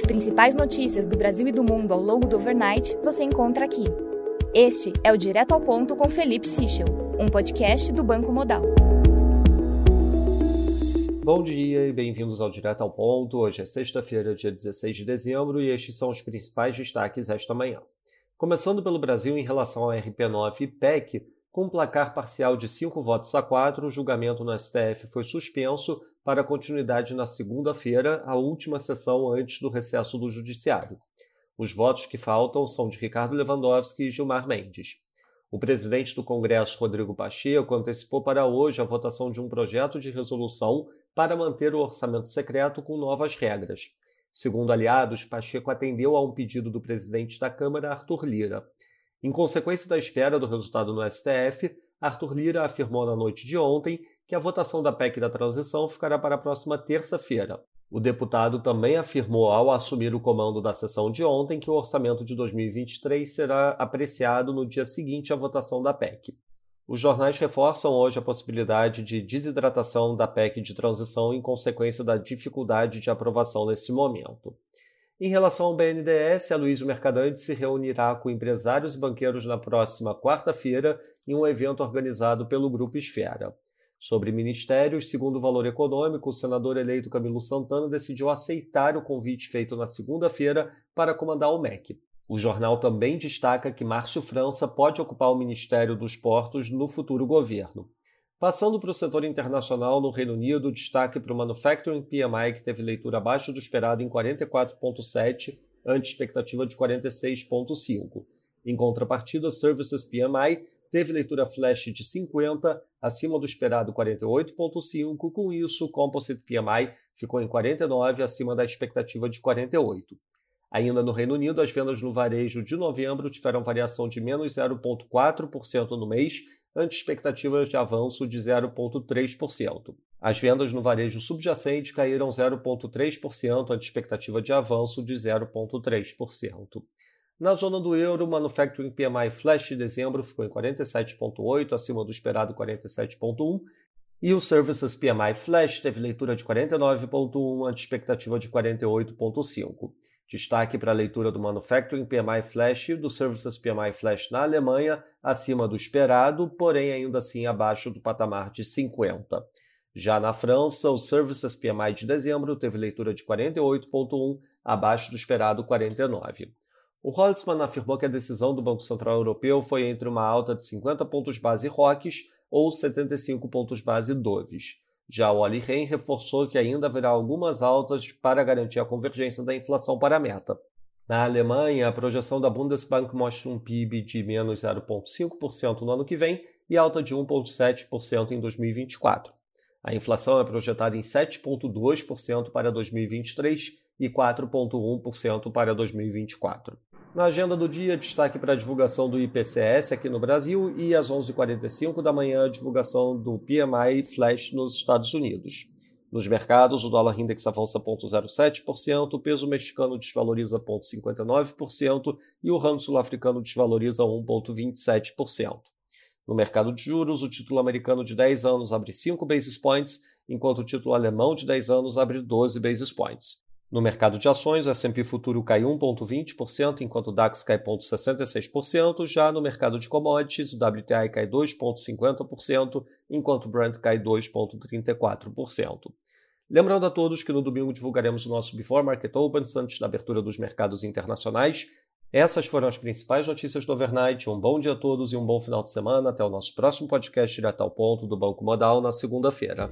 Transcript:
As principais notícias do Brasil e do mundo ao longo do overnight você encontra aqui. Este é o Direto ao Ponto com Felipe Sichel, um podcast do Banco Modal. Bom dia e bem-vindos ao Direto ao Ponto. Hoje é sexta-feira, dia 16 de dezembro, e estes são os principais destaques esta manhã. Começando pelo Brasil em relação ao RP9 e PEC, com um placar parcial de 5 votos a 4, o julgamento no STF foi suspenso para continuidade na segunda-feira, a última sessão antes do recesso do Judiciário. Os votos que faltam são de Ricardo Lewandowski e Gilmar Mendes. O presidente do Congresso, Rodrigo Pacheco, antecipou para hoje a votação de um projeto de resolução para manter o orçamento secreto com novas regras. Segundo aliados, Pacheco atendeu a um pedido do presidente da Câmara, Arthur Lira. Em consequência da espera do resultado no STF, Arthur Lira afirmou na noite de ontem que a votação da PEC da transição ficará para a próxima terça-feira. O deputado também afirmou, ao assumir o comando da sessão de ontem, que o orçamento de 2023 será apreciado no dia seguinte à votação da PEC. Os jornais reforçam hoje a possibilidade de desidratação da PEC de transição em consequência da dificuldade de aprovação nesse momento. Em relação ao BNDES, a Luiz Mercadante se reunirá com empresários e banqueiros na próxima quarta-feira em um evento organizado pelo Grupo Esfera. Sobre ministérios, segundo o Valor Econômico, o senador eleito Camilo Santana decidiu aceitar o convite feito na segunda-feira para comandar o MEC. O jornal também destaca que Márcio França pode ocupar o Ministério dos Portos no futuro governo. Passando para o setor internacional, no Reino Unido, destaque para o Manufacturing PMI, que teve leitura abaixo do esperado em 44,7, ante expectativa de 46,5. Em contrapartida, o Services PMI teve leitura flash de 50, acima do esperado 48,5. Com isso, o Composite PMI ficou em 49, acima da expectativa de 48. Ainda no Reino Unido, as vendas no varejo de novembro tiveram variação de menos 0,4% no mês ante expectativas de avanço de 0,3%. As vendas no varejo subjacente caíram 0,3% ante expectativa de avanço de 0,3%. Na zona do euro, o Manufacturing PMI Flash de dezembro ficou em 47,8, acima do esperado 47,1, e o Services PMI Flash teve leitura de 49,1 ante expectativa de 48,5. Destaque para a leitura do Manufacturing PMI Flash e do Services PMI Flash na Alemanha, acima do esperado, porém ainda assim abaixo do patamar de 50. Já na França, o Services PMI de dezembro teve leitura de 48,1, abaixo do esperado 49. O Holtzman afirmou que a decisão do Banco Central Europeu foi entre uma alta de 50 pontos base ROCs ou 75 pontos base DOVs. Já o Olli Rehn reforçou que ainda haverá algumas altas para garantir a convergência da inflação para a meta. Na Alemanha, a projeção da Bundesbank mostra um PIB de menos 0,5% no ano que vem e alta de 1,7% em 2024. A inflação é projetada em 7,2% para 2023 e 4,1% para 2024. Na agenda do dia, destaque para a divulgação do IPCS aqui no Brasil e às 11h45 da manhã, a divulgação do PMI Flash nos Estados Unidos. Nos mercados, o dólar index avança 0,07%, o peso mexicano desvaloriza 0,59% e o ramo sul-africano desvaloriza 1,27%. No mercado de juros, o título americano de 10 anos abre 5 basis points, enquanto o título alemão de 10 anos abre 12 basis points. No mercado de ações, o S&P Futuro cai 1,20%, enquanto o DAX cai 0,66%. Já no mercado de commodities, o WTI cai 2,50%, enquanto o Brent cai 2,34%. Lembrando a todos que no domingo divulgaremos o nosso Before Market Opens antes da abertura dos mercados internacionais. Essas foram as principais notícias do overnight. Um bom dia a todos e um bom final de semana. Até o nosso próximo podcast direto ao ponto do Banco Modal na segunda-feira.